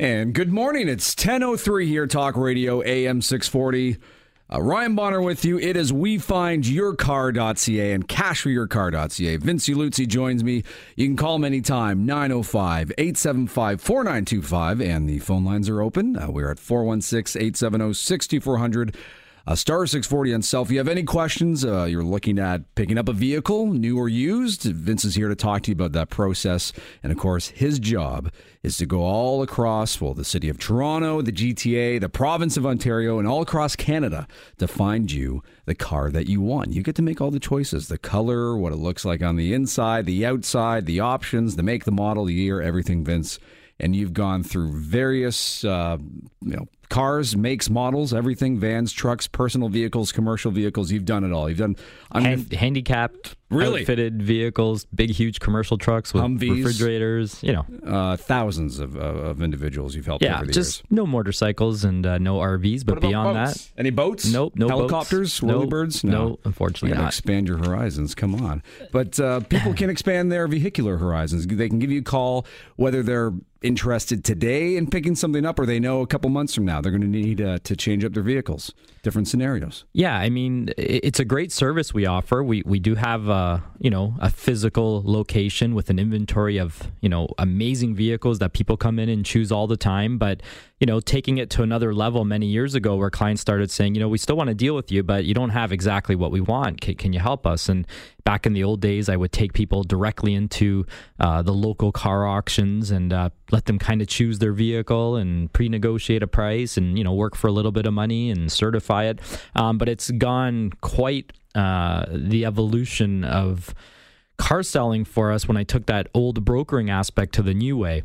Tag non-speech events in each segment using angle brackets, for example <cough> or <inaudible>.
And good morning. It's 10.03 here, Talk Radio, AM 640. Uh, Ryan Bonner with you. It is WeFindYourCar.ca and CashForYourCar.ca. Vince Uluzzi joins me. You can call him anytime, 905-875-4925. And the phone lines are open. Uh, we're at 416-870-6400. Uh, star 640 on self. If you have any questions, uh, you're looking at picking up a vehicle, new or used, Vince is here to talk to you about that process. And of course, his job is to go all across, well, the city of Toronto, the GTA, the province of Ontario, and all across Canada to find you the car that you want. You get to make all the choices the color, what it looks like on the inside, the outside, the options, the make, the model, the year, everything, Vince. And you've gone through various, uh, you know, cars, makes, models, everything, vans, trucks, personal vehicles, commercial vehicles. You've done it all. You've done I Hand, handicapped, Really? outfitted vehicles, big, huge commercial trucks with Humvees. refrigerators. You know, uh, thousands of, uh, of individuals you've helped yeah, over the just years. no motorcycles and uh, no RVs. But beyond boats? that, any boats? nope, no helicopters, boats. whirlybirds. No, No, no, unfortunately You not. expand your horizons. Come on, but uh, people can expand their vehicular horizons. They can give you a call whether they're interested today in picking something up, or they know a couple months from now they're going to need uh, to change up their vehicles. Different scenarios. Yeah, I mean, it's a great service we offer. We we do have you know a physical location with an inventory of you know amazing vehicles that people come in and choose all the time. But you know, taking it to another level many years ago, where clients started saying, you know, we still want to deal with you, but you don't have exactly what we want. Can, can you help us? And back in the old days, I would take people directly into uh, the local car auctions and uh, let them kind of choose their vehicle and pre-negotiate a price and you know work for a little bit of money and certify it. Um, but it's gone quite uh, the evolution of car selling for us when I took that old brokering aspect to the new way.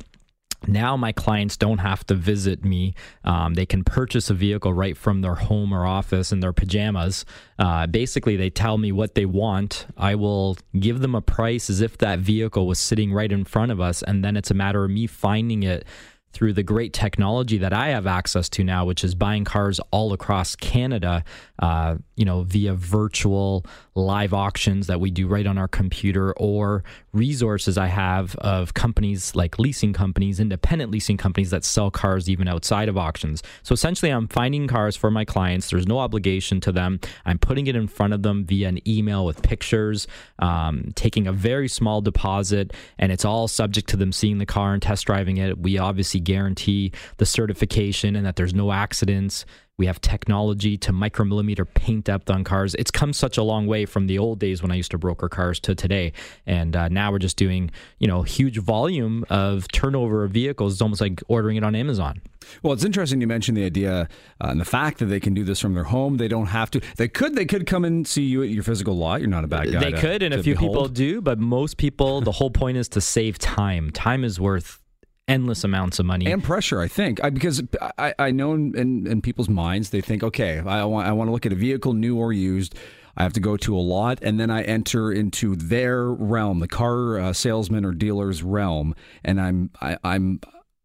Now my clients don't have to visit me. Um, they can purchase a vehicle right from their home or office in their pajamas. Uh, basically, they tell me what they want. I will give them a price as if that vehicle was sitting right in front of us, and then it's a matter of me finding it through the great technology that I have access to now, which is buying cars all across Canada, uh, you know, via virtual live auctions that we do right on our computer or resources I have of companies like leasing companies, independent leasing companies that sell cars even outside of auctions. So essentially, I'm finding cars for my clients. There's no obligation to them. I'm putting it in front of them via an email with pictures, um, taking a very small deposit, and it's all subject to them seeing the car and test driving it. We obviously guarantee the certification and that there's no accidents. We have technology to micromillimeter paint depth on cars. It's come such a long way from the old days when I used to broker cars to today, and uh, now we're just doing you know huge volume of turnover of vehicles. It's almost like ordering it on Amazon. Well, it's interesting you mentioned the idea uh, and the fact that they can do this from their home. They don't have to. They could. They could come and see you at your physical lot. You're not a bad guy. They to- could, and a few people do, but most people, the whole point is to save time. Time is worth endless amounts of money. and pressure. I think I, because I, I know in, in, people's minds they think, okay, I want I want to look at a vehicle, new or used. I have to go to a lot, and then I enter into their realm, the car uh, salesman or dealer's realm, and I'm I, I'm.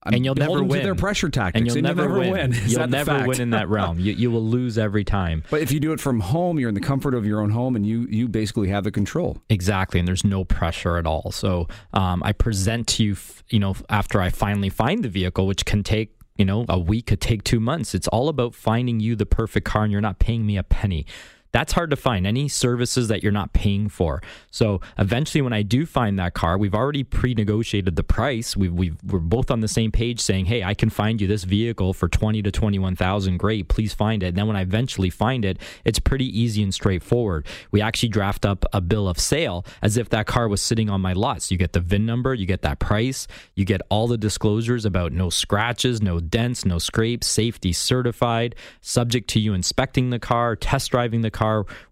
I'm and you'll never win. to their pressure tactics. and you'll and never, win. <laughs> Is You'll never fact? win in that realm. You, you will lose every time. But if you do it from home, you're in the comfort of your own home, and you you basically have the control. Exactly, and there's no pressure at all. So um, I present to you, f- you know, after I finally find the vehicle, which can take you know a week, could take two months. It's all about finding you the perfect car, and you're not paying me a penny. That's hard to find. Any services that you're not paying for. So eventually, when I do find that car, we've already pre-negotiated the price. We've, we've we're both on the same page, saying, "Hey, I can find you this vehicle for twenty to twenty-one thousand. Great, please find it." And then when I eventually find it, it's pretty easy and straightforward. We actually draft up a bill of sale as if that car was sitting on my lot. So you get the VIN number, you get that price, you get all the disclosures about no scratches, no dents, no scrapes, safety certified, subject to you inspecting the car, test driving the car,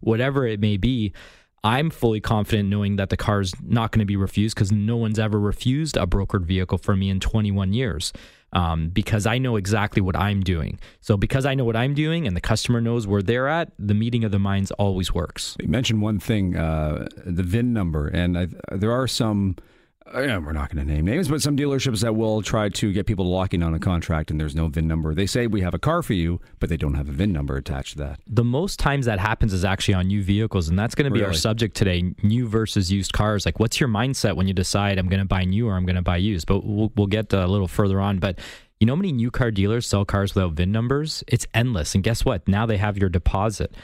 whatever it may be. I'm fully confident knowing that the car is not going to be refused because no one's ever refused a brokered vehicle for me in 21 years um, because I know exactly what I'm doing. So, because I know what I'm doing and the customer knows where they're at, the meeting of the minds always works. You mentioned one thing, uh, the VIN number, and I, there are some. Uh, yeah, we're not going to name names, but some dealerships that will try to get people to lock in on a contract, and there's no VIN number. They say we have a car for you, but they don't have a VIN number attached to that. The most times that happens is actually on new vehicles, and that's going to be our subject today new versus used cars. Like, what's your mindset when you decide I'm going to buy new or I'm going to buy used? But we'll, we'll get a little further on. But You know how many new car dealers sell cars without VIN numbers? It's endless. And guess what? Now they have your deposit.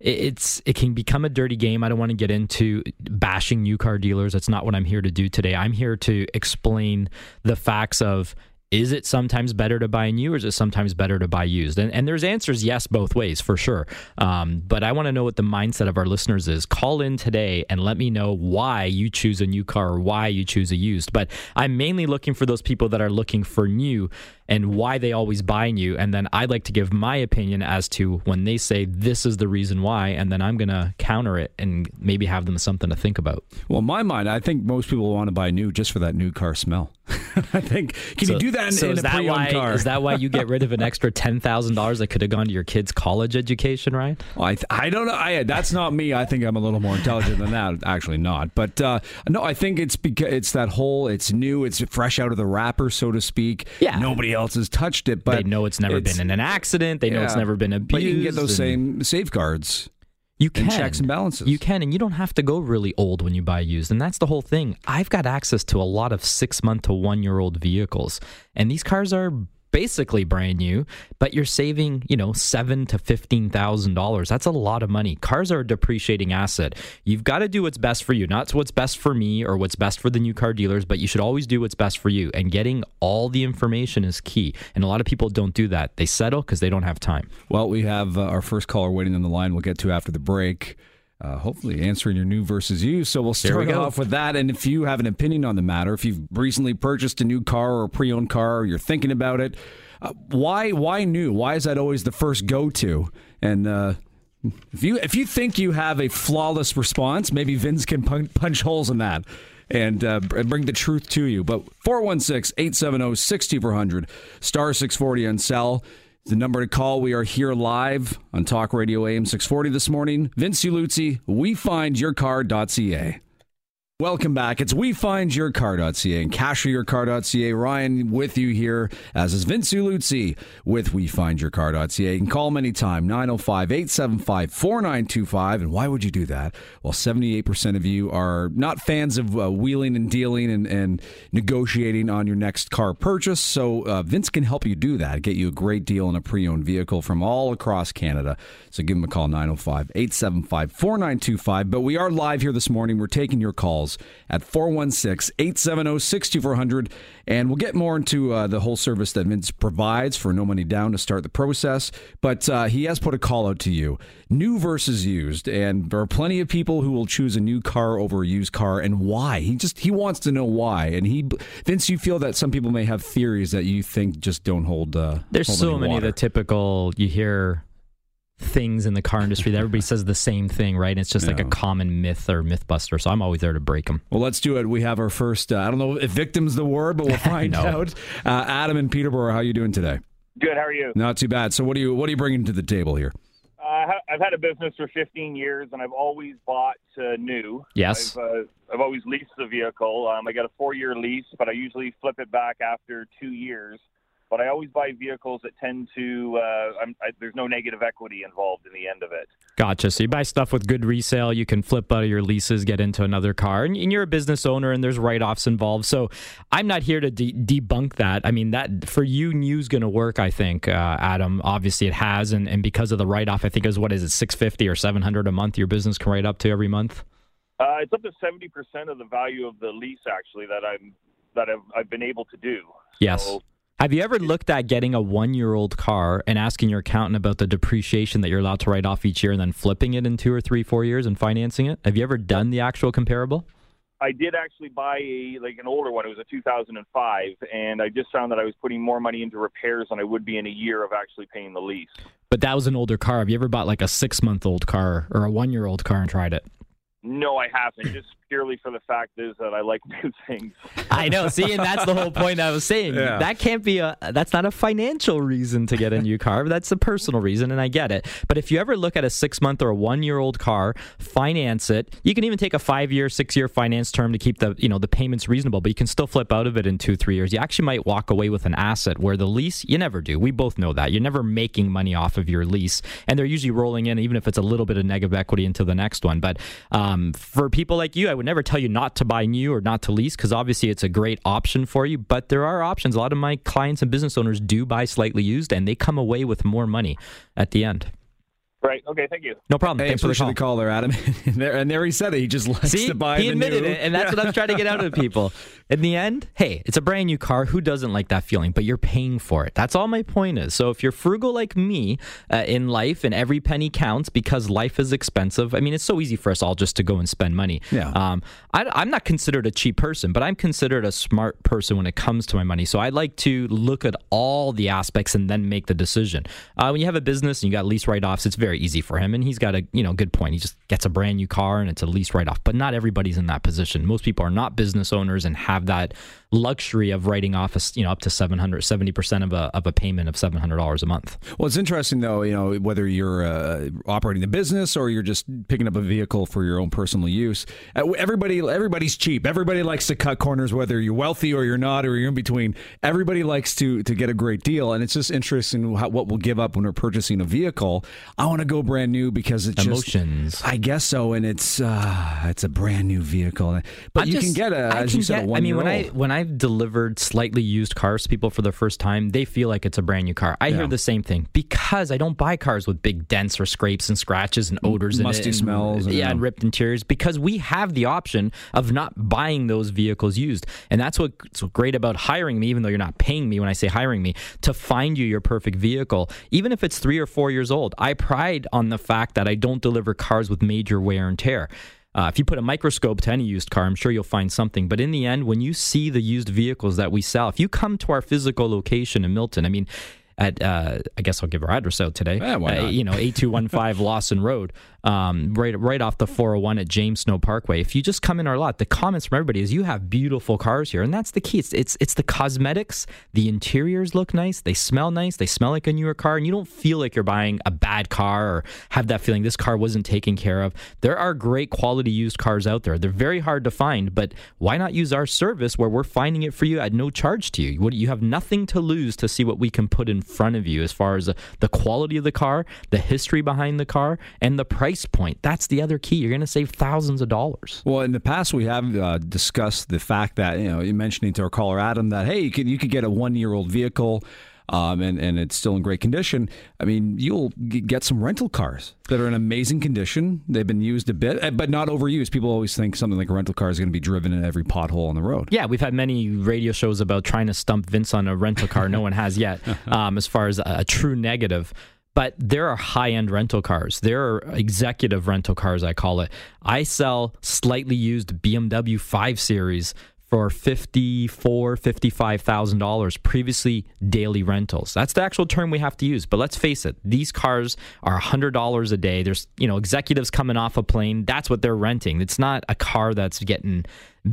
It's it can become a dirty game. I don't want to get into bashing new car dealers. That's not what I'm here to do today. I'm here to explain the facts of is it sometimes better to buy new or is it sometimes better to buy used? And, and there's answers yes both ways for sure. Um, but I want to know what the mindset of our listeners is. Call in today and let me know why you choose a new car or why you choose a used. But I'm mainly looking for those people that are looking for new and why they always buy new. And then I'd like to give my opinion as to when they say this is the reason why, and then I'm going to counter it and maybe have them something to think about. Well, in my mind, I think most people want to buy new just for that new car smell. <laughs> I think can so, you do that in, so in is a that why, car? Is that why you get rid of an <laughs> extra ten thousand dollars that could have gone to your kid's college education, right? Well, I, I don't know. I, that's not me. I think I'm a little more intelligent than that. Actually, not. But uh, no, I think it's because it's that whole. It's new. It's fresh out of the wrapper, so to speak. Yeah. Nobody else has touched it, but they know it's never it's, been in an accident. They know it's never been abused. But you can get those same safeguards. You can and checks and balances. You can, and you don't have to go really old when you buy used. And that's the whole thing. I've got access to a lot of six month to one year old vehicles, and these cars are basically brand new, but you're saving, you know, seven to fifteen thousand dollars. That's a lot of money. Cars are a depreciating asset. You've got to do what's best for you, not what's best for me or what's best for the new car dealers, but you should always do what's best for you. And getting all the information is key. And a lot of people don't do that. They settle because they don't have time. Well, we have uh, our first caller waiting on the line. We'll get to after the break. Uh, hopefully answering your new versus used. So we'll start we off with that. And if you have an opinion on the matter, if you've recently purchased a new car or a pre-owned car, or you're thinking about it, uh, why why new? Why is that always the first go to? And uh, if you if you think you have a flawless response, maybe Vince can punch, punch holes in that and uh, bring the truth to you. But 416 870 6400, star 640 on cell the number to call. We are here live on Talk Radio AM 640 this morning. Vince Uluzzi, wefindyourcar.ca. Welcome back. It's WeFindYourCar.ca and CashForYourCar.ca. Ryan with you here, as is Vince Uluzzi with WeFindYourCar.ca. You can call them anytime, 905 875 4925. And why would you do that? Well, 78% of you are not fans of uh, wheeling and dealing and, and negotiating on your next car purchase. So uh, Vince can help you do that, get you a great deal on a pre owned vehicle from all across Canada. So give him a call, 905 875 4925. But we are live here this morning. We're taking your calls calls at 416 870 6400. And we'll get more into uh, the whole service that Vince provides for no money down to start the process. But uh, he has put a call out to you new versus used. And there are plenty of people who will choose a new car over a used car. And why? He just he wants to know why. And he, Vince, you feel that some people may have theories that you think just don't hold. Uh, There's hold so many of the typical, you hear things in the car industry that everybody says the same thing, right? And it's just yeah. like a common myth or mythbuster. So I'm always there to break them. Well, let's do it. We have our first. Uh, I don't know if victim's the word, but we'll <laughs> find out. Uh, Adam and Peterborough, how are you doing today? Good. How are you? Not too bad. So what are you what are you bringing to the table here? Uh, I've had a business for 15 years, and I've always bought uh, new. Yes. I've, uh, I've always leased the vehicle. Um, I got a four-year lease, but I usually flip it back after two years but I always buy vehicles that tend to. Uh, I, there's no negative equity involved in the end of it. Gotcha. So you buy stuff with good resale. You can flip out of your leases, get into another car, and, and you're a business owner, and there's write-offs involved. So I'm not here to de- debunk that. I mean, that for you, new's going to work. I think, uh, Adam. Obviously, it has, and, and because of the write-off, I think is what is it, 650 or 700 a month? Your business can write up to every month. Uh, it's up to 70 percent of the value of the lease, actually, that I'm that I've, I've been able to do. Yes. So, have you ever looked at getting a one year old car and asking your accountant about the depreciation that you're allowed to write off each year and then flipping it in two or three, four years and financing it? Have you ever done the actual comparable? I did actually buy a like an older one. It was a 2005, and I just found that I was putting more money into repairs than I would be in a year of actually paying the lease. But that was an older car. Have you ever bought like a six month old car or a one year old car and tried it? No, I haven't. Just purely for the fact is that I like <laughs> new things. I know. See, and that's the whole point I was saying. Yeah. That can't be a. That's not a financial reason to get a new car. That's a personal reason, and I get it. But if you ever look at a six month or a one year old car, finance it. You can even take a five year, six year finance term to keep the you know the payments reasonable. But you can still flip out of it in two, three years. You actually might walk away with an asset where the lease you never do. We both know that you're never making money off of your lease, and they're usually rolling in even if it's a little bit of negative equity into the next one. But um, for people like you, I would never tell you not to buy new or not to lease because obviously it's a great option for you. But there are options. A lot of my clients and business owners do buy slightly used, and they come away with more money at the end. Right. Okay. Thank you. No problem. Hey, Thanks for the appreciate call. the call there, Adam. and, <laughs> there, and there he said it. He just likes See, to buy he the admitted new. it, and that's what I'm trying to get out of people. <laughs> In the end, hey, it's a brand new car. Who doesn't like that feeling? But you're paying for it. That's all my point is. So if you're frugal like me uh, in life, and every penny counts because life is expensive. I mean, it's so easy for us all just to go and spend money. Yeah. Um, I, I'm not considered a cheap person, but I'm considered a smart person when it comes to my money. So I like to look at all the aspects and then make the decision. Uh, when you have a business and you got lease write-offs, it's very easy for him, and he's got a you know good point. He just gets a brand new car and it's a lease write-off. But not everybody's in that position. Most people are not business owners and have that luxury of writing off a, you know up to 770 percent of a of a payment of seven hundred dollars a month. Well, it's interesting though, you know, whether you're uh, operating the business or you're just picking up a vehicle for your own personal use. Uh, Everybody, everybody's cheap. Everybody likes to cut corners, whether you're wealthy or you're not, or you're in between. Everybody likes to to get a great deal, and it's just interesting how, what we'll give up when we're purchasing a vehicle. I want to go brand new because it's Emotions. Just, I guess so, and it's uh, it's a brand new vehicle, but I'm you just- can get a I as you said, get- I mean, when I when I've delivered slightly used cars to people for the first time, they feel like it's a brand new car. I Yeah. hear the same thing because I don't buy cars with big dents or scrapes and scratches and odors Musty and it and- smells and- yeah, and ripped interiors. Because we have the option of not buying those vehicles used, and that's what's great about hiring me. Even though you're not paying me when I say hiring me to find you your perfect vehicle, even if it's three or four years old, I pride on the fact that I don't deliver cars with major wear and tear. Uh, if you put a microscope to any used car, I'm sure you'll find something. But in the end, when you see the used vehicles that we sell, if you come to our physical location in Milton, I mean, at uh, I guess I'll give our address out today. Yeah, why Uh, you know, eight two one five <laughs> Lawson Road, um, right right off the four hundred one at James Snow Parkway. If you just come in our lot, the comments from everybody is you have beautiful cars here, and that's the key. It's it's it's the cosmetics. The interiors look nice. They smell nice. They smell like a newer car, and you don't feel like you're buying a bad car or have that feeling this car wasn't taken care of. There are great quality used cars out there. They're very hard to find, but why not use our service where we're finding it for you at no charge to you? You have nothing to lose to see what we can put in front of you as far as the quality of the car, the history behind the car, and the price point. That's the other key. You're going to save thousands of dollars. Well, in the past, we have uh, discussed the fact that you know, you mentioning to our caller Adam that hey, you could you could get a one year old vehicle. Um, and, and it's still in great condition. I mean, you'll g- get some rental cars that are in amazing condition. They've been used a bit, eh, but not overused. People always think something like a rental car is going to be driven in every pothole on the road. Yeah, we've had many radio shows about trying to stump Vince on a rental car. no one has yet, <laughs> um, as far as a, a true negative. But there are high end rental cars. There are executive rental cars, I call it. I sell slightly used BMW 5 Series for fifty-four, fifty-five thousand dollars. Previously, daily rentals. That's the actual term we have to use. But let's face it, these cars are hundred dollars a day. There's you know executives coming off a plane. That's what they're renting. It's not a car that's getting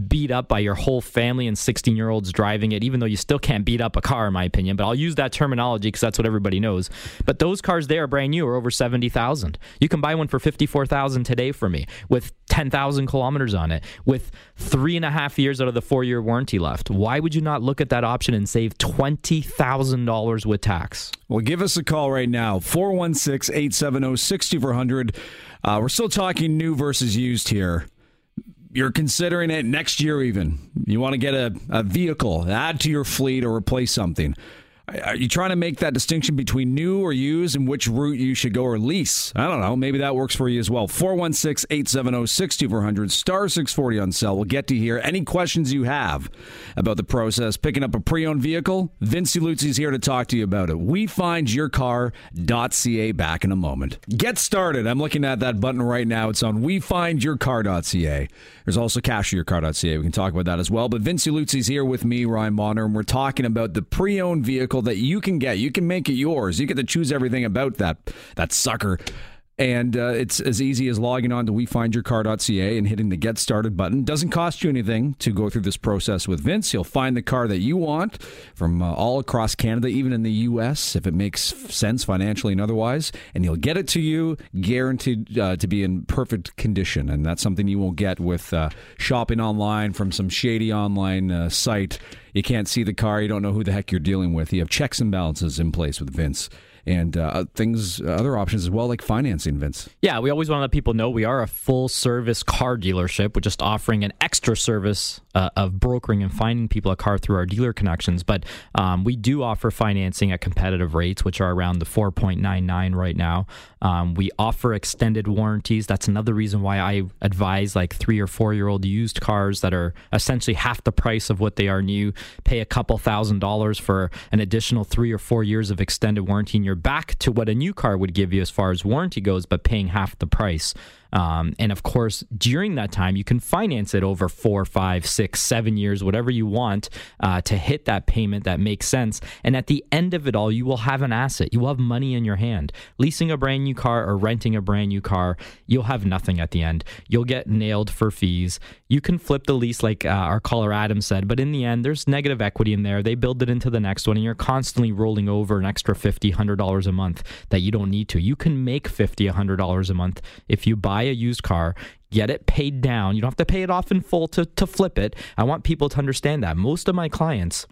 beat up by your whole family and 16 year olds driving it, even though you still can't beat up a car, in my opinion. But I'll use that terminology because that's what everybody knows. But those cars there, brand new, are over 70,000. You can buy one for 54,000 today for me with 10,000 kilometers on it, with three and a half years out of the four year warranty left. Why would you not look at that option and save $20,000 with tax? Well, give us a call right now, 416 870 6400. Uh, We're still talking new versus used here. You're considering it next year, even. You want to get a, a vehicle, add to your fleet, or replace something. Are you trying to make that distinction between new or used and which route you should go or lease? I don't know. Maybe that works for you as well. 416 870 6400, star 640 on cell. We'll get to hear any questions you have about the process. Picking up a pre owned vehicle, Vince Luzzi's here to talk to you about it. We find yourcar.ca back in a moment. Get started. I'm looking at that button right now. It's on We Find Your wefindyourcar.ca. There's also cashyourcar.ca. We can talk about that as well. But Vince Luzzi's here with me, Ryan Bonner, and we're talking about the pre owned vehicle that you can get. You can make it yours. You get to choose everything about that that sucker. And uh, it's as easy as logging on to wefindyourcar.ca and hitting the get started button. Doesn't cost you anything to go through this process with Vince. He'll find the car that you want from uh, all across Canada, even in the U.S., if it makes sense financially and otherwise. And he'll get it to you, guaranteed uh, to be in perfect condition. And that's something you won't get with uh, shopping online from some shady online uh, site you can't see the car, you don't know who the heck you're dealing with. You have checks and balances in place with Vince and uh, things, other options as well, like financing, Vince. Yeah, we always want to let people know we are a full service car dealership. We're just offering an extra service uh, of brokering and finding people a car through our dealer connections. But um, we do offer financing at competitive rates, which are around the 4.99 right now. Um, we offer extended warranties. That's another reason why I advise like three or four year old used cars that are essentially half the price of what they are new. Pay a couple thousand dollars for an additional three or four years of extended warranty, and you're back to what a new car would give you as far as warranty goes, but paying half the price. Um, and of course, during that time, you can finance it over four, five, six, seven years, whatever you want uh, to hit that payment that makes sense. And at the end of it all, you will have an asset. You will have money in your hand. Leasing a brand new car or renting a brand new car, you'll have nothing at the end. You'll get nailed for fees. You can flip the lease, like uh, our caller Adam said, but in the end, there's negative equity in there. They build it into the next one, and you're constantly rolling over an extra $50, $100 a month that you don't need to. You can make $50, $100 a month if you buy a used car, get it paid down. You don't have to pay it off in full to, to flip it. I want people to understand that. Most of my clients,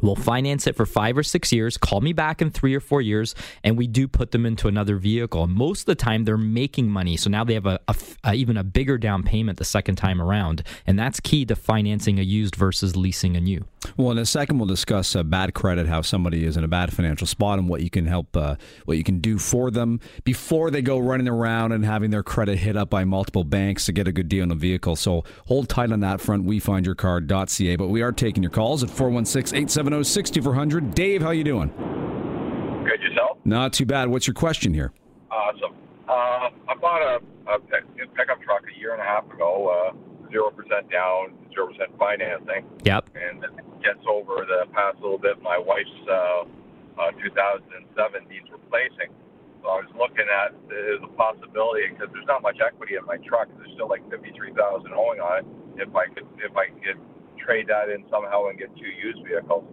We'll finance it for five or six years. Call me back in three or four years, and we do put them into another vehicle. Most of the time, they're making money, so now they have a, a, a, even a bigger down payment the second time around, and that's key to financing a used versus leasing a new. Well, in a second, we'll discuss uh, bad credit, how somebody is in a bad financial spot, and what you can help, uh, what you can do for them before they go running around and having their credit hit up by multiple banks to get a good deal on a vehicle. So hold tight on that front. We find your car.ca, but we are taking your calls at 416 877 770 Dave, how you doing? Good yourself? Not too bad. What's your question here? Awesome. Uh, I bought a, a, pickup truck a year and a half ago, uh, zero uh, percent down, zero percent financing. Yep. And it gets over the past little bit. My wife's uh, uh, 2007 needs replacing. So I was looking at there's a possibility because there's not much equity in my truck. There's still like 53,000 owing on it. If I could, if I could trade that in somehow and get two used vehicles.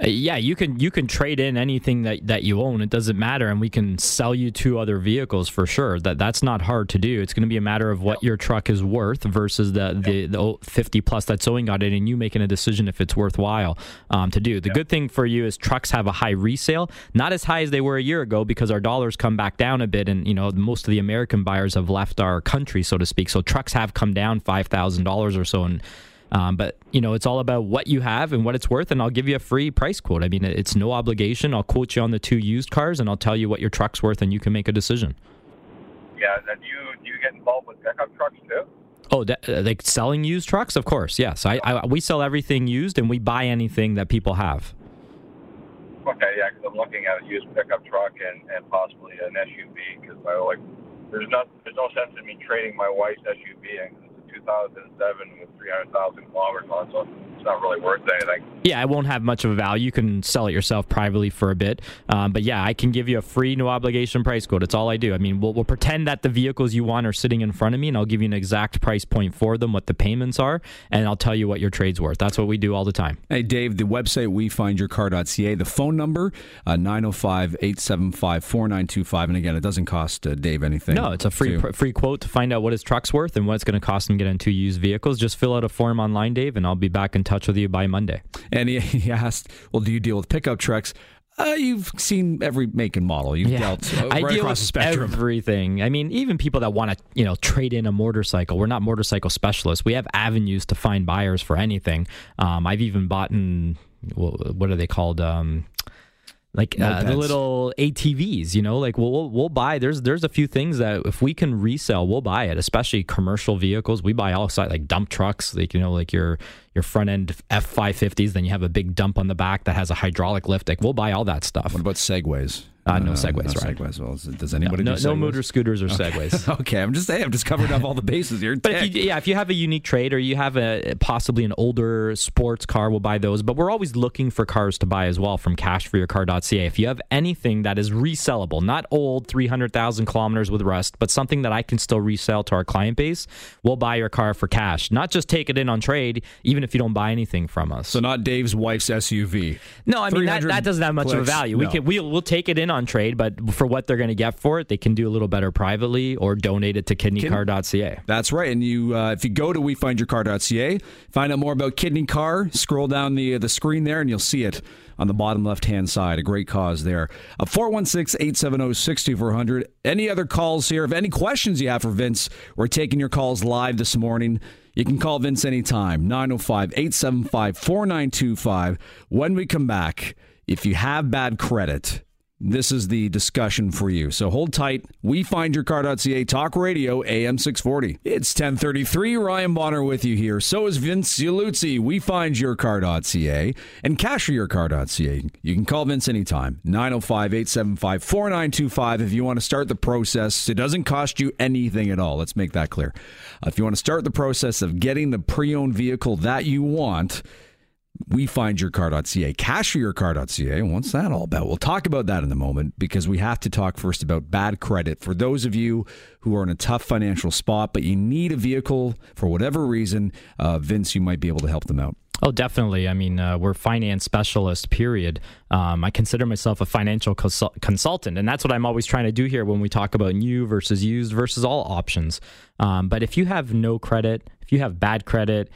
Uh, yeah, you can you can trade in anything that, that you own. It doesn't matter, and we can sell you two other vehicles for sure. That that's not hard to do. It's going to be a matter of what your truck is worth versus the the, the fifty plus that's owing on it, and you making a decision if it's worthwhile um, to do. The good thing for you is trucks have a high resale, not as high as they were a year ago because our dollars come back down a bit, and you know most of the American buyers have left our country, so to speak. So trucks have come down five thousand dollars or so, and um, but you know, it's all about what you have and what it's worth, and I'll give you a free price quote. I mean, it's no obligation. I'll quote you on the two used cars, and I'll tell you what your truck's worth, and you can make a decision. Yeah, and do you do you get involved with pickup trucks too? Oh, that, uh, like selling used trucks? Of course, yes. I, I, we sell everything used, and we buy anything that people have. Okay, yeah, because I'm looking at a used pickup truck and, and possibly an SUV because I like there's not there's no sense in me trading my wife's SUV and 2007 with 300,000 kilometers on, so it's not really worth anything. Yeah, it won't have much of a value. You can sell it yourself privately for a bit. Um, but yeah, I can give you a free, no obligation price quote. It's all I do. I mean, we'll, we'll pretend that the vehicles you want are sitting in front of me, and I'll give you an exact price point for them, what the payments are, and I'll tell you what your trade's worth. That's what we do all the time. Hey, Dave, the website, wefindyourcar.ca, the phone number, uh, 905 875 4925. And again, it doesn't cost uh, Dave anything. No, it's a free, pr- free quote to find out what his truck's worth and what it's going to cost him to get into used vehicles. Just fill out a form online, Dave, and I'll be back in touch with you by Monday. And he, <laughs> he asked, Well, do you deal with pickup trucks? Uh, you've seen every make and model. You've yeah. dealt uh, <laughs> right I deal across the spectrum. Everything. I mean, even people that want to, you know, trade in a motorcycle. We're not motorcycle specialists. We have avenues to find buyers for anything. Um, I've even bought in what are they called? Um, like uh, the little ATVs, you know, like we'll, we'll, we'll buy. There's there's a few things that if we can resell, we'll buy it. Especially commercial vehicles, we buy all sides like dump trucks, like you know, like your your front end F five fifties. Then you have a big dump on the back that has a hydraulic lift. Like we'll buy all that stuff. What about segways? Uh, no uh, segways, no right? Segways. Well, does anybody no, do no, no motor scooters or segways? <laughs> okay, I'm just saying. I'm just covering up all the bases here. but if you, yeah, if you have a unique trade or you have a possibly an older sports car, we'll buy those. But we're always looking for cars to buy as well from CashForYourCar.ca. If you have anything that is resellable, not old, three hundred thousand kilometers with rust, but something that I can still resell to our client base, we'll buy your car for cash. Not just take it in on trade, even if you don't buy anything from us. So not Dave's wife's SUV. No, I mean that, that doesn't have much clicks. of a value. No. We can we'll, we'll take it in on trade, but for what they're going to get for it, they can do a little better privately or donate it to kidneycar.ca. That's right. And you, uh, if you go to wefindyourcar.ca, find out more about Kidney Car. Scroll down the the screen there, and you'll see it on the bottom left hand side. A great cause there. Uh, 416 870 6400. Any other calls here? If any questions you have for Vince, we're taking your calls live this morning. You can call Vince anytime, 905 875 4925. When we come back, if you have bad credit, this is the discussion for you. So hold tight. We find your car.ca talk radio AM 640. It's 1033. Ryan Bonner with you here. So is Vince Uluzzi. We find your car.ca and cashforyourcar.ca. You can call Vince anytime. 905 875 4925 if you want to start the process. It doesn't cost you anything at all. Let's make that clear. Uh, if you want to start the process of getting the pre owned vehicle that you want, we find your car.ca, cashforyourcar.ca. What's that all about? We'll talk about that in a moment because we have to talk first about bad credit. For those of you who are in a tough financial spot, but you need a vehicle for whatever reason, uh, Vince, you might be able to help them out. Oh, definitely. I mean, uh, we're finance specialists, period. Um, I consider myself a financial consul- consultant, and that's what I'm always trying to do here when we talk about new versus used versus all options. Um, but if you have no credit, if you have bad credit,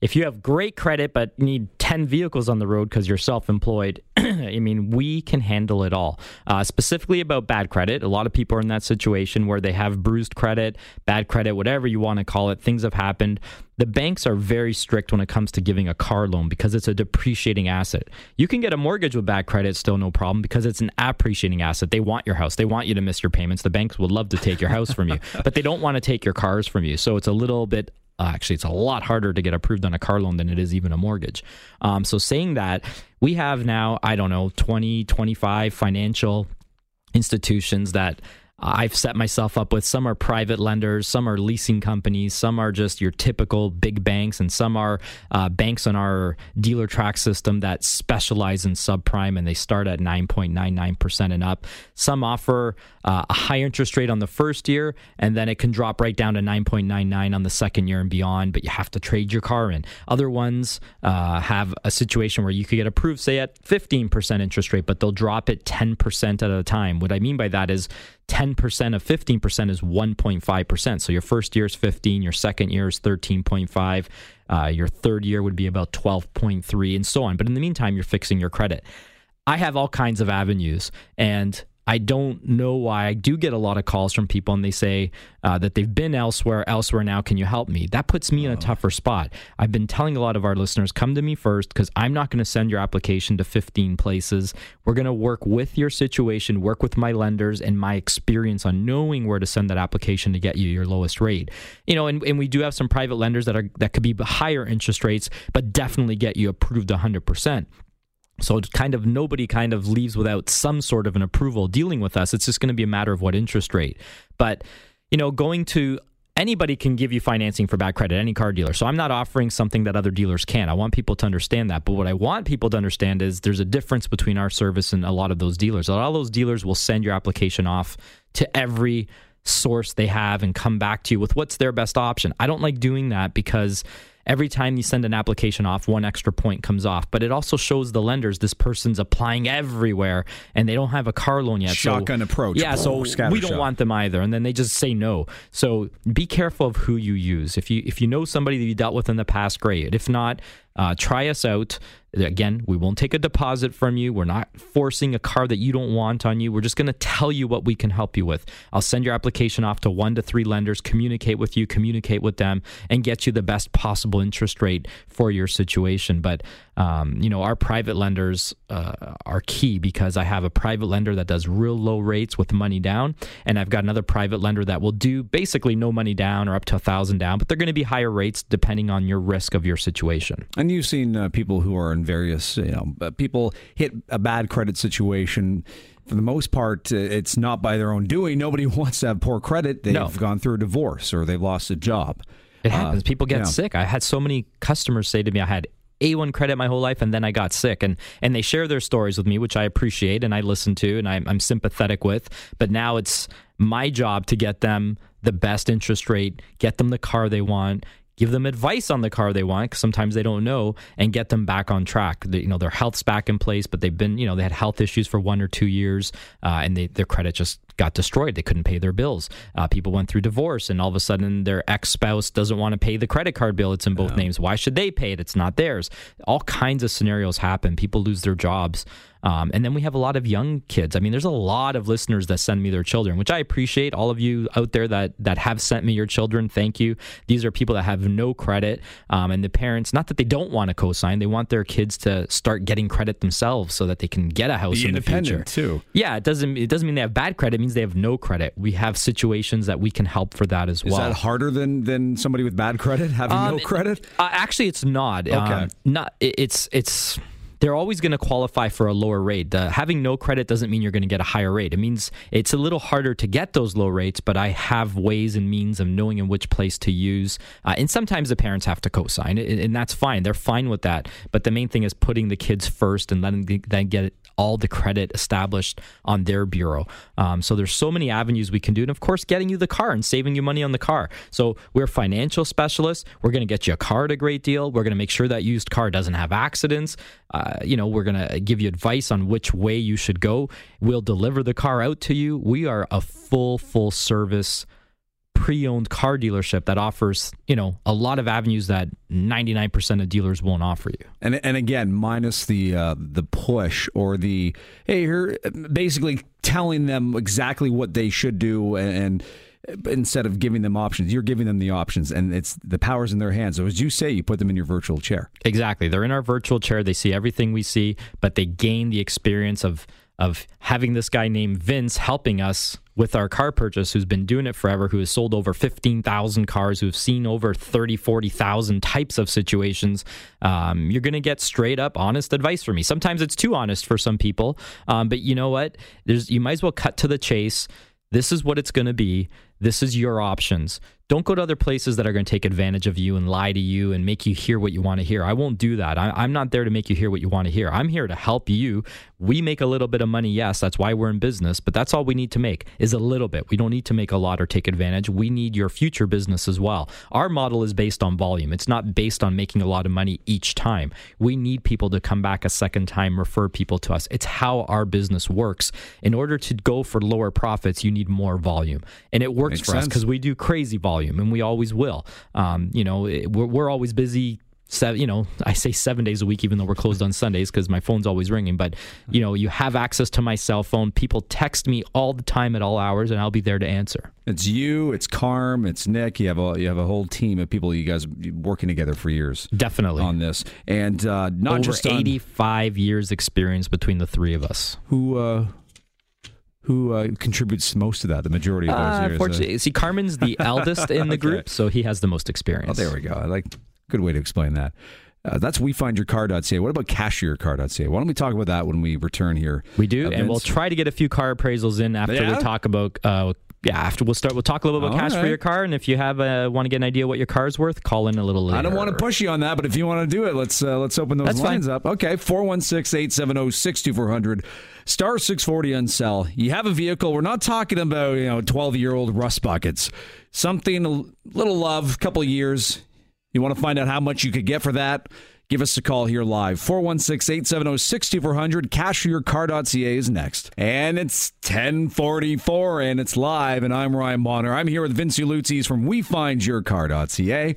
if you have great credit but need 10 vehicles on the road because you're self employed, <clears throat> I mean, we can handle it all. Uh, specifically about bad credit, a lot of people are in that situation where they have bruised credit, bad credit, whatever you want to call it. Things have happened. The banks are very strict when it comes to giving a car loan because it's a depreciating asset. You can get a mortgage with bad credit, still no problem, because it's an appreciating asset. They want your house, they want you to miss your payments. The banks would love to take your house from you, <laughs> but they don't want to take your cars from you. So it's a little bit uh, actually, it's a lot harder to get approved on a car loan than it is even a mortgage. Um, so, saying that, we have now, I don't know, 20, 25 financial institutions that I've set myself up with. Some are private lenders, some are leasing companies, some are just your typical big banks, and some are uh, banks on our Dealertrack system that specialize in subprime and they start at 9.99% and up. Some offer uh, a high interest rate on the first year, and then it can drop right down to 9.99 on the second year and beyond, but you have to trade your car in. Other ones uh, have a situation where you could get approved, say, at 15% interest rate, but they'll drop it 10% at a time. What I mean by that is 10% of 15% is 1.5%. So your first year is 15, your second year is 13.5, uh, your third year would be about 12.3, and so on. But in the meantime, you're fixing your credit. I have all kinds of avenues, and I don't know why. I do get a lot of calls from people and they say uh, that they've been elsewhere, elsewhere now. Can you help me? That puts me in a tougher spot. I've been telling a lot of our listeners, come to me first because I'm not going to send your application to 15 places. We're going to work with your situation, work with my lenders and my experience on knowing where to send that application to get you your lowest rate. You know, and, and we do have some private lenders that are that could be higher interest rates, but definitely get you approved 100%. So kind of nobody kind of leaves without some sort of an approval dealing with us. It's just going to be a matter of what interest rate. But you know, going to anybody can give you financing for bad credit, any car dealer. So I'm not offering something that other dealers can. I want people to understand that. But what I want people to understand is there's a difference between our service and a lot of those dealers. A lot of those dealers will send your application off to every source they have and come back to you with what's their best option. I don't like doing that because every time you send an application off, one extra point comes off. But it also shows the lenders this person's applying everywhere and they don't have a car loan yet. Shotgun so, approach. Yeah, so we don't want them either. And then they just say no. So be careful of who you use. If you if you know somebody that you dealt with in the past, great. If not, uh, try us out. Again, we won't take a deposit from you. We're not forcing a car that you don't want on you. We're just going to tell you what we can help you with. I'll send your application off to one to three lenders, communicate with you, communicate with them, and get you the best possible interest rate for your situation. But um, you know, our private lenders uh, are key because I have a private lender that does real low rates with money down, and I've got another private lender that will do basically no money down or up to a thousand down, but they're going to be higher rates depending on your risk of your situation. And you've seen uh, people who are in various, you know, uh, people hit a bad credit situation for the most part, uh, it's not by their own doing. Nobody <laughs> wants to have poor credit. They've no. gone through a divorce or they've lost a job. It happens. Uh, People get yeah. sick. I had so many customers say to me, I had a1 credit my whole life and then I got sick and and they share their stories with me which I appreciate and I listen to and I'm, I'm sympathetic with but now it's my job to get them the best interest rate get them the car they want give them advice on the car they want because sometimes they don't know, and get them back on track. They, you know, their health's back in place, but they've been, you know, they had health issues for one or two years, uh, and they, their credit just got destroyed. They couldn't pay their bills. Uh, people went through divorce, and all of a sudden their ex spouse doesn't want to pay the credit card bill. It's in both names. Why should they pay it? It's not theirs. All kinds of scenarios happen. People lose their jobs. Um, and then we have a lot of young kids. I mean, there's a lot of listeners that send me their children, which I appreciate. All of you out there that that have sent me your children, thank you. These are people that have no credit, um, and the parents, not that they don't want to co-sign, they want their kids to start getting credit themselves so that they can get a house Be in the future. too. Yeah, it doesn't it doesn't mean they have bad credit. It means they have no credit. We have situations that we can help for that as well. Is that harder than than somebody with bad credit <laughs> having no Um, credit? Uh, actually, it's not. Okay. Um, not. it- It's it's. They're always going to qualify for a lower rate. Uh, having no credit doesn't mean you're going to get a higher rate. It means it's a little harder to get those low rates, but I have ways and means of knowing in which place to use. Uh, and sometimes the parents have to co-sign, and, and that's fine. They're fine with that. But the main thing is putting the kids first and letting the, them get all the credit established on their bureau. Um, so there's so many avenues we can do, and of course, getting you the car and saving you money on the car. So we're financial specialists. We're going to get you a car at a great deal. We're going to make sure that used car doesn't have accidents. Uh, you know, we're going to give you advice on which way you should go. We'll deliver the car out to you. We are a full, full service pre-owned car dealership that offers you know a lot of avenues that 99% of dealers won't offer you And and again, minus the uh, the push or the hey, here basically telling them exactly what they should do and. and Instead of giving them options, you're giving them the options, and it's the powers in their hands. So, as you say, you put them in your virtual chair. Exactly. They're in our virtual chair. They see everything we see, but they gain the experience of of having this guy named Vince helping us with our car purchase who's been doing it forever, who has sold over 15,000 cars, who've seen over 30, 40,000 types of situations. Um, you're going to get straight up honest advice from me. Sometimes it's too honest for some people, um, but you know what? There's you might as well cut to the chase. This is what it's going to be. This is your options. Don't go to other places that are going to take advantage of you and lie to you and make you hear what you want to hear. I won't do that. I, I'm not there to make you hear what you want to hear. I'm here to help you. We make a little bit of money, yes, that's why we're in business, but that's all we need to make is a little bit. We don't need to make a lot or take advantage. We need your future business as well. Our model is based on volume. It's not based on making a lot of money each time. We need people to come back a second time, refer people to us. It's how our business works. In order to go for lower profits, you need more volume. And it works Makes for us because we do crazy volume and we always will. Um, you know, it- we're, we're always busy. Seven, you know, I say seven days a week, even though we're closed on Sundays because my phone's always ringing. But you know, you have access to my cell phone. People text me all the time at all hours, and I'll be there to answer. It's you, it's Carm, it's Nick. You have a you have a whole team of people. You guys working together for years Definitely, on this, and uh, not over just on eighty-five years experience between the three of us. who uh, who uh, contributes most to that. The majority of those Uh, years. uh, see, Carmen's the <laughs> eldest in the Okay. group, so he has the most experience. Oh, there we go. I like good way to explain that. Uh, that's wefindyourcar.ca. What about cashyourcar.ca? Why don't we talk about that when we return here? We do, and we'll try to get a few car appraisals in after Yeah? we talk about. Uh, yeah, after we'll start, we'll talk a little bit about All cash for your car, and if you have uh, want to get an idea what your car's worth, call in a little later. I don't want to push you on that, but if you want to do it, let's uh, let's open those That's fine. lines up. Okay, 416-870-6400, star 640 on sell. You have a vehicle. We're not talking about, you know, 12-year-old rust buckets. Something a little love, couple of years. You want to find out how much you could get for that? Give us a call here live. 416-870-6400. Cashforyourcar.ca is next. And it's 1044 and it's live and I'm Ryan Bonner. I'm here with Vince Lutzis from WeFindYourCar.ca.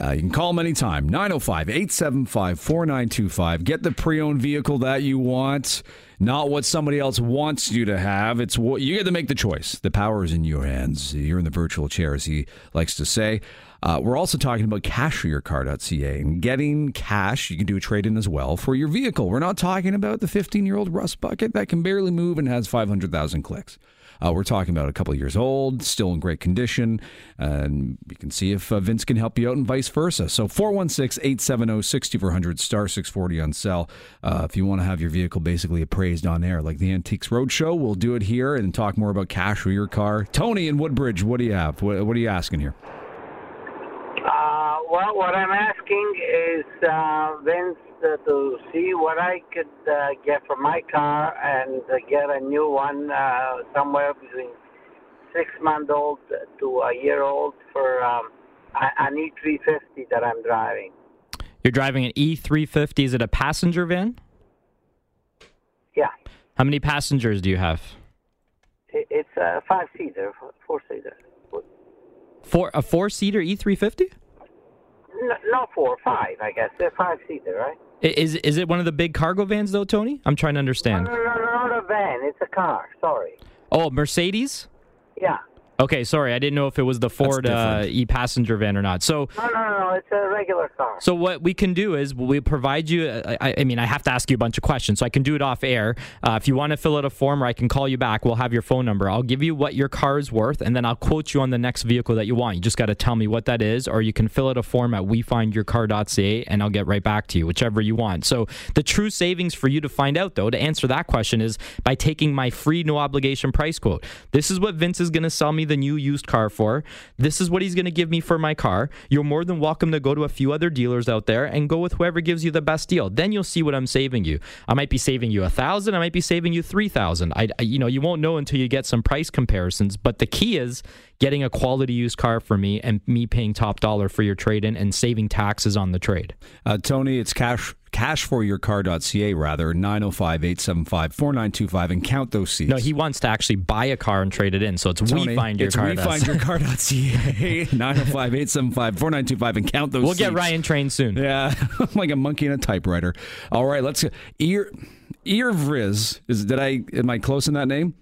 Uh, you can call them anytime. 905 875 4925. Get the pre owned vehicle that you want, not what somebody else wants you to have. It's what you get to make the choice. The power is in your hands. You're in the virtual chair, as he likes to say. Uh, we're also talking about cashforyourcar.ca and getting cash. You can do a trade in as well for your vehicle. We're not talking about the 15 year old rust bucket that can barely move and has 500,000 clicks. Uh, we're talking about a couple years old, still in great condition, and you can see if uh, Vince can help you out and vice versa. So 416-870-6400, star 640 on sell. Uh, if you want to have your vehicle basically appraised on air, like the Antiques Roadshow, we'll do it here and talk more about cash for your car. Tony in Woodbridge, what do you have? What, what are you asking here? Well, what I'm asking is uh, Vince uh, to see what I could uh, get for my car and uh, get a new one uh, somewhere between six month old to a year old for um, an E350 that I'm driving. You're driving an E350. Is it a passenger van? Yeah, How many passengers do you have? it's a five seater, four seater. Four a four seater E350? No, not four, five, I guess. They're five seater, right? Is is it one of the big cargo vans though, Tony? I'm trying to understand. no, no, no, not a van. It's a car. Sorry. Oh, Mercedes. Yeah. Okay, sorry, I didn't know if it was the Ford uh, e passenger van or not. So No, no, It's a regular car. So what we can do is we provide you. I, I mean, I have to ask you a bunch of questions, so I can do it off air. Uh, if you want to fill out a form, or I can call you back. We'll have your phone number. I'll give you what your car is worth, and then I'll quote you on the next vehicle that you want. You just got to tell me what that is, or you can fill out a form at wefindyourcar.ca, and I'll get right back to you, whichever you want. So the true savings for you to find out, though, to answer that question is by taking my free no obligation price quote. This is what Vince is going to sell me the new used car for. This is what he's going to give me for my car. You're more than welcome to go to a few other dealers out there and go with whoever gives you the best deal. Then you'll see what I'm saving you. I might be saving you a thousand. I might be saving you three thousand. I, I- you know, you won't know until you get some price comparisons. But the key is getting a quality used car for me and me paying top dollar for your trade in and saving taxes on the trade. Uh, Tony, it's cash cashforyourcar.ca rather 905-875-4925 and count those seats. No, he wants to actually buy a car and trade it in. So it's Tony, we find your it's car. wefindyourcar.ca 905-875-4925 <laughs> and count those seats. We'll get. Ryan trained soon. Yeah, I'm <laughs> like a monkey in a typewriter. All right, let's ear ear Vriz. Is did I am I close in that name?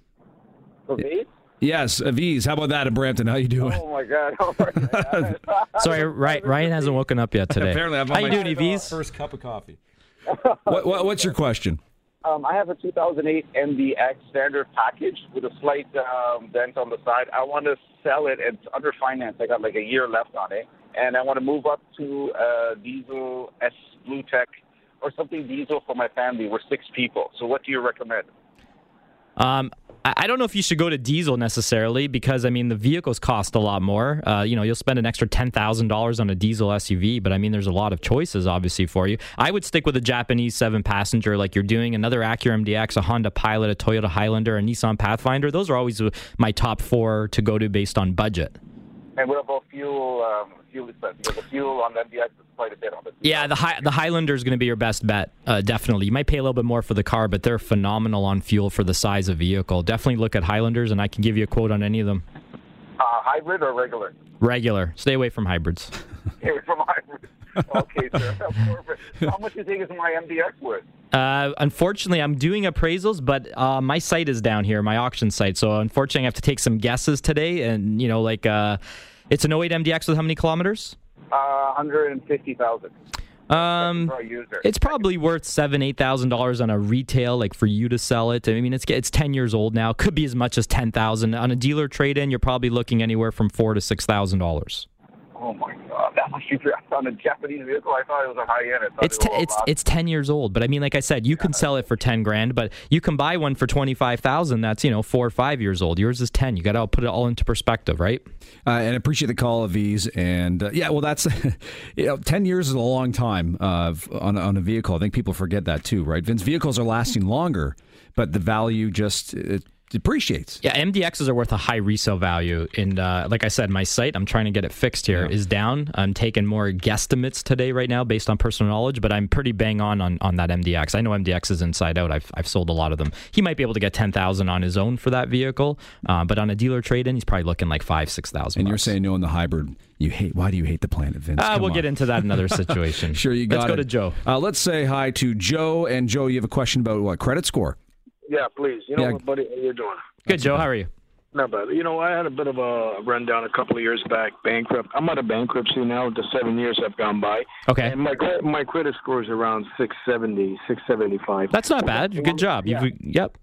For me? Yes, Aviz. How about that in Brampton? How you doing? Oh my God! How? <laughs> Sorry, Ry- Ryan hasn't woken up yet today. Apparently, I'm How on you doing, Evs? first cup of coffee. <laughs> what, what, what's your question? um, I have a 2008 MDX standard package with a slight um, dent on the side. I want to sell it. It's under finance. I got like a year left on it, and I want to move up to uh, diesel S BlueTEC or something diesel for my family. We're six people. So, what do you recommend? Um, I don't know if you should go to diesel necessarily because I mean the vehicles cost a lot more. Uh, you know, you'll spend an extra ten thousand dollars on a diesel SUV, but I mean there's a lot of choices obviously for you. I would stick with a Japanese seven passenger like you're doing, another Acura MDX, a Honda Pilot, a Toyota Highlander, a Nissan Pathfinder. Those are always my top four to go to based on budget. And what about fuel? Um, fuel expense because the fuel on the MDX is quite a bit on it. Yeah, the high, the Highlander is going to be your best bet. Uh, definitely, you might pay a little bit more for the car, but they're phenomenal on fuel for the size of vehicle. Definitely look at Highlanders, and I can give you a quote on any of them. Uh, hybrid or regular? Regular. Stay away from hybrids. <laughs> Here from hybrid. Okay, sir. <laughs> How much do you think is my MDX worth? Uh, unfortunately, I'm doing appraisals, but uh, my site is down here, my auction site. So unfortunately, I have to take some guesses today. And you know, like uh, it's an 08 MDX with how many kilometers? Uh, 150,000 Um, for a user. it's probably worth seven, eight thousand dollars on a retail, like for you to sell it. I mean, it's it's ten years old now. Could be as much as ten thousand on a dealer trade in. You're probably looking anywhere from four to six thousand dollars. Oh my god, that must be on a Japanese vehicle. I thought it was a high end. I It's it te- was a it's lot. it's ten years old, but I mean, like I said, you can sell it for ten grand, but you can buy one for twenty five thousand. That's you know four or five years old. Yours is ten. You got to put it all into perspective, right? Uh, and appreciate the call of these. And uh, yeah, well, that's <laughs> you know, ten years is a long time uh, on on a vehicle. I think people forget that too, right? Vince, vehicles are lasting longer, but the value just it depreciates. Yeah, MDXs are worth a high resale value. And uh, like I said, my site, I'm trying to get it fixed here, is down. I'm taking more guesstimates today right now based on personal knowledge, but I'm pretty bang on on, on that MDX. I know MDX is inside out. I've, I've sold a lot of them. He might be able to get 10000 on his own for that vehicle, uh, but on a dealer trade in, he's probably looking like five, 6000 And you're saying no in the hybrid. You hate. Why do you hate the planet, Vince? Uh, we'll on. get into that in another <laughs> situation. Sure, you got Let's go to Joe. Uh, let's say hi to Joe. And Joe, you have a question about what credit score? Yeah, please. You know Yeah. what, buddy? How you doing? Good, Joe. How are you? Not bad. You know, I had a bit of a rundown a couple of years back, bankrupt. I'm out of bankruptcy now. The seven years have gone by. Okay. And my my credit score is around 670, 675. That's not bad. Good job. Yeah. You've, yep.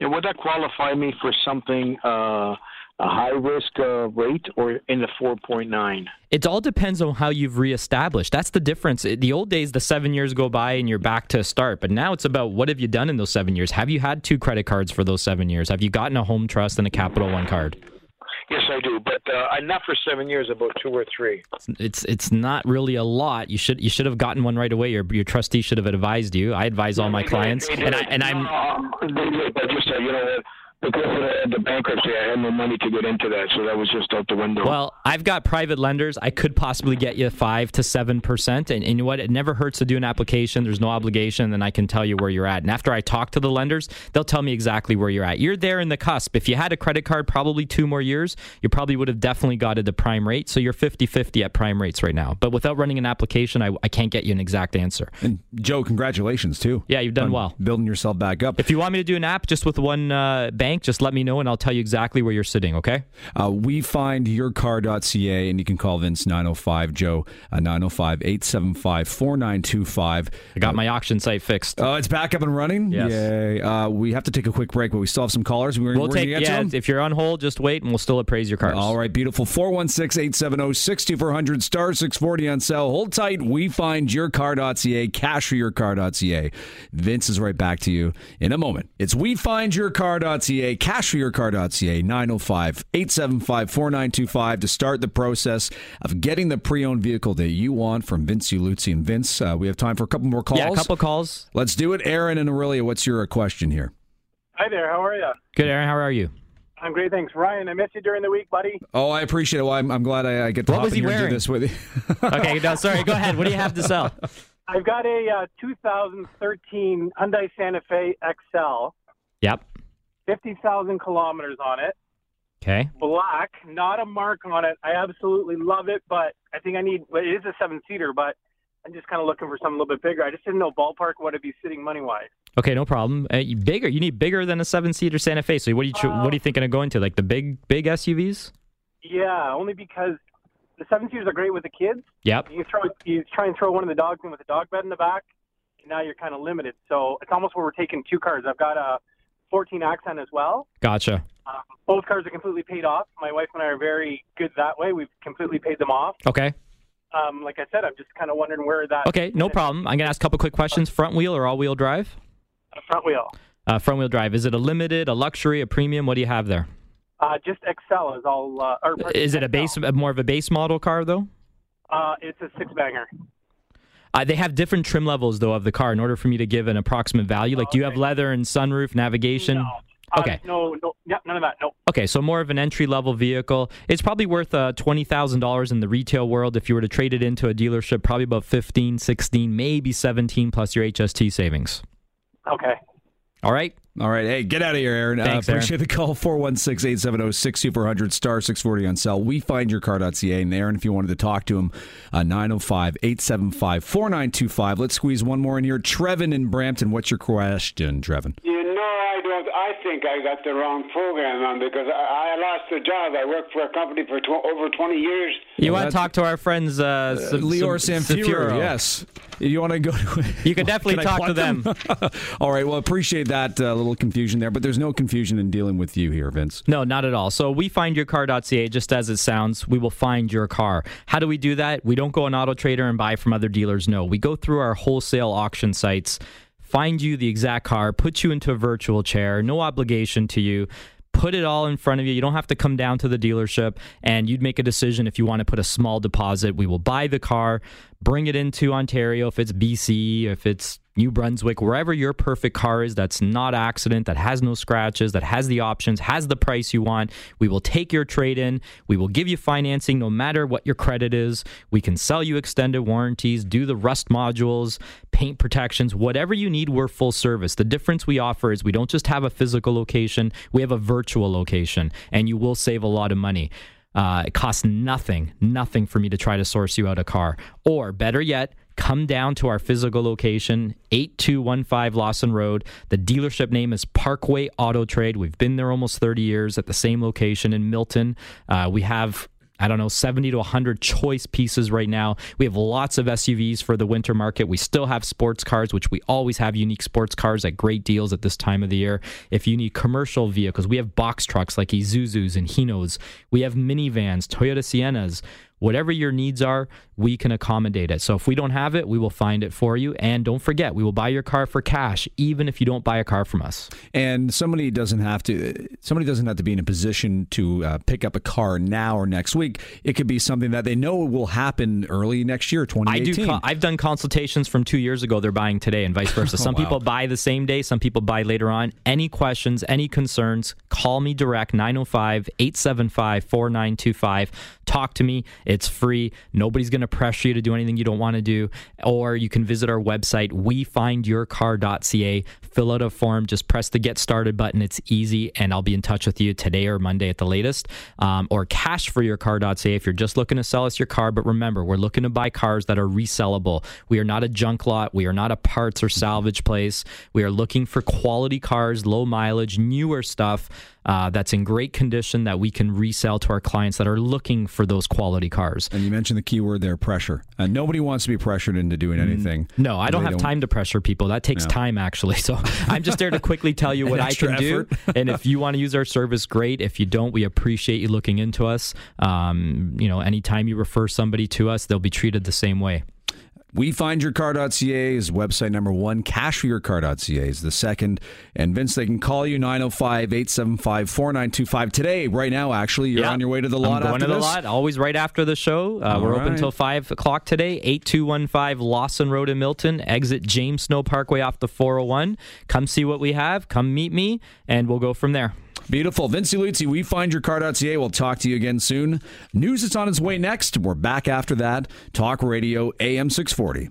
And would that qualify me for something, uh, a high risk uh, rate or in the 4.9? It all depends on how you've reestablished. That's the difference. The old days, the seven years go by and you're back to start. But now it's about what have you done in those seven years? Have you had two credit cards for those seven years? Have you gotten a home trust and a Capital One card? Yes, I do, but uh, not for seven years, about two or three. It's it's not really a lot. You should you should have gotten one right away. Your your trustee should have advised you. I advise all my clients, and I and I'm Uh, but just uh, you know? Because of the, the bankruptcy, I had no money to get into that, so that was just out the window. Well, I've got private lenders. I could possibly get you five to seven percent, and, and you know what? It never hurts to do an application. There's no obligation, and I can tell you where you're at. And after I talk to the lenders, they'll tell me exactly where you're at. You're there in the cusp. If you had a credit card, probably two more years, you probably would have definitely got it the prime rate. So you're 50-50 at prime rates right now. But without running an application, I, I can't get you an exact answer. And Joe, congratulations too. Yeah, you've done well. building yourself back up. If you want me to do an app just with one uh, bank, just let me know, and I'll tell you exactly where you're sitting. Okay? Uh, we find yourcar.ca and you can call Vince 905 Joe uh, 905 875 4925. I got my auction site fixed. Oh, it's back up and running. Yes. Yay! Uh, we have to take a quick break, but we still have some callers. We're, We'll take gonna get to yeah. If you're on hold, just wait, and we'll still appraise your cars. All right, beautiful. 416 870 6400 star 640 on sale. Hold tight. We find your car.ca, cash for your car.ca. Vince is right back to you in a moment. It's we find your car.ca, cash for your car.ca, 905 875 4925 to start the process of getting the pre owned vehicle that you want from Vince Uluzzi. And Vince, uh, we have time for a couple more calls. Yeah, a couple calls. Let's do it. Aaron and Aurelia, what's your uh, question here? Hi there. How are you? Good, Aaron. How are you? I'm great, thanks. Ryan, I missed you during the week, buddy. Oh, I appreciate it. Well, I'm, I'm glad I, I get to What hop was he here and do wearing? this with you. Okay, no, sorry. Go ahead. What do you have to sell? <laughs> I've got a uh, 2013 Hyundai Santa Fe XL, Yep. 50,000 kilometers on it, Okay. black, not a mark on it. I absolutely love it, but I think I need. Well, it is a seven-seater, but I'm just kind of looking for something a little bit bigger. I just didn't know ballpark what it'd be sitting money-wise. Okay, no problem. Uh, you- bigger. You need bigger than a seven-seater Santa Fe. So what are you Uh, what are you thinking of going to? Like the big big SUVs? Yeah, only because the seven-seaters are great with the kids. Yep. You throw, you try and throw one of the dogs in with a dog bed in the back, and now you're kind of limited. So it's almost where we're taking two cars. I've got a 14 Accent as well. Gotcha. Um, both cars are completely paid off. My wife and I are very good that way. We've completely paid them off. Okay. Um, like I said, I'm just kind of wondering where that Okay, no problem. I'm gonna ask a couple quick questions. Front wheel or all-wheel drive? uh, front wheel. Uh, front wheel drive. Is it a limited, a luxury, a premium? What do you have there? Uh, just XL is all. Uh, Is it a base, more of a base model car though? Uh, it's a six banger. Uh, they have different trim levels though of the car in order for me to give an approximate value. Like, do you have leather and sunroof, navigation? No. Uh, Okay. No, no, yeah, none of that. No. Okay, so more of an entry level vehicle. It's probably worth uh, $20,000 in the retail world. If you were to trade it into a dealership, probably about 15, 16, maybe 17 plus your HST savings. Okay. All right? All right. Hey, get out of here, Aaron. Thanks, uh, Aaron. appreciate the call. 416 870 6400 star 640 on cell. We find your car.ca. And Aaron, if you wanted to talk to him, uh, 905 875 4925. Let's squeeze one more in here. Trevin in Brampton. What's your question, Trevin? You know, I think I got the wrong program on because I, I lost the job. I worked for a company for tw- over 20 years. You Well, want to talk to our friends, uh, Sa- Lior Sa- Samfiru. Yes. You want to go to <laughs> You can definitely <laughs> Can talk to plug them. <laughs> All right. Well, appreciate that uh, little confusion there, but there's no confusion in dealing with you here, Vince. No, not at all. So we find your car.ca just as it sounds. We will find your car. How do we do that? We don't go on Auto Trader and buy from other dealers. No, we go through our wholesale auction sites, find you the exact car, put you into a virtual chair, no obligation to you. Put it all in front of you. You don't have to come down to the dealership and you'd make a decision if you want to put a small deposit. We will buy the car, bring it into Ontario if it's BC, if it's New Brunswick, wherever your perfect car is that's not accident, that has no scratches, that has the options, has the price you want. We will take your trade in. We will give you financing no matter what your credit is. We can sell you extended warranties, do the rust modules, paint protections, whatever you need, we're full service. The difference we offer is we don't just have a physical location, we have a virtual location, and you will save a lot of money. Uh, it costs nothing, nothing for me to try to source you out a car. Or better yet, come down to our physical location, 8215 Lawson Road. The dealership name is Parkway Auto Trade. We've been there almost 30 years at the same location in Milton. Uh, we have I don't know, 70 to 100 choice pieces right now. We have lots of SUVs for the winter market. We still have sports cars, which we always have unique sports cars at great deals at this time of the year. If you need commercial vehicles, we have box trucks like Isuzus and Hinos. We have minivans, Toyota Siennas. Whatever your needs are, we can accommodate it. So if we don't have it, we will find it for you. And don't forget, we will buy your car for cash, even if you don't buy a car from us. And somebody doesn't have to. Somebody doesn't have to be in a position to uh, pick up a car now or next week. It could be something that they know will happen early next year, twenty I do. I've done consultations from two years ago. They're buying today, and vice versa. <laughs> Some Oh, wow. people buy the same day. Some people buy later on. Any questions? Any concerns? Call me direct 905-875-4925. Talk to me. It's free. Nobody's going to pressure you to do anything you don't want to do. Or you can visit our website wefindyourcar.ca. Fill out a form. Just press the get started button. It's easy, and I'll be in touch with you today or Monday at the latest. Um, or cashforyourcar.ca if you're just looking to sell us your car. But remember, we're looking to buy cars that are resellable. We are not a junk lot. We are not a parts or salvage place. We are looking for quality cars, low mileage, newer stuff uh, that's in great condition that we can resell to our clients that are looking for those quality cars. And you mentioned the key word there, pressure. Uh, nobody wants to be pressured into doing anything. No, I don't have time to pressure people. That takes No. time, actually. <laughs> So I'm just there to quickly tell you <laughs> what I can do. <laughs> and if you want to use our service, great. If you don't, we appreciate you looking into us. Um, you know, anytime you refer somebody to us, they'll be treated the same way. WeFindYourCar.ca is website number one. CashForYourCar.ca is the second. And Vince, they can call you 905 875 4925 today, right now, actually. You're Yeah. on your way to the lot I'm going to the this? lot, always right after the show. Uh, we're open right. until 5 o'clock today. 8215 Lawson Road in Milton. Exit James Snow Parkway off the 401. Come see what we have. Come meet me, and we'll go from there. Beautiful. Vince Uluzzi, WeFindYourCar.ca. We'll talk to you again soon. News is on its way next. We're back after that. Talk Radio AM 640.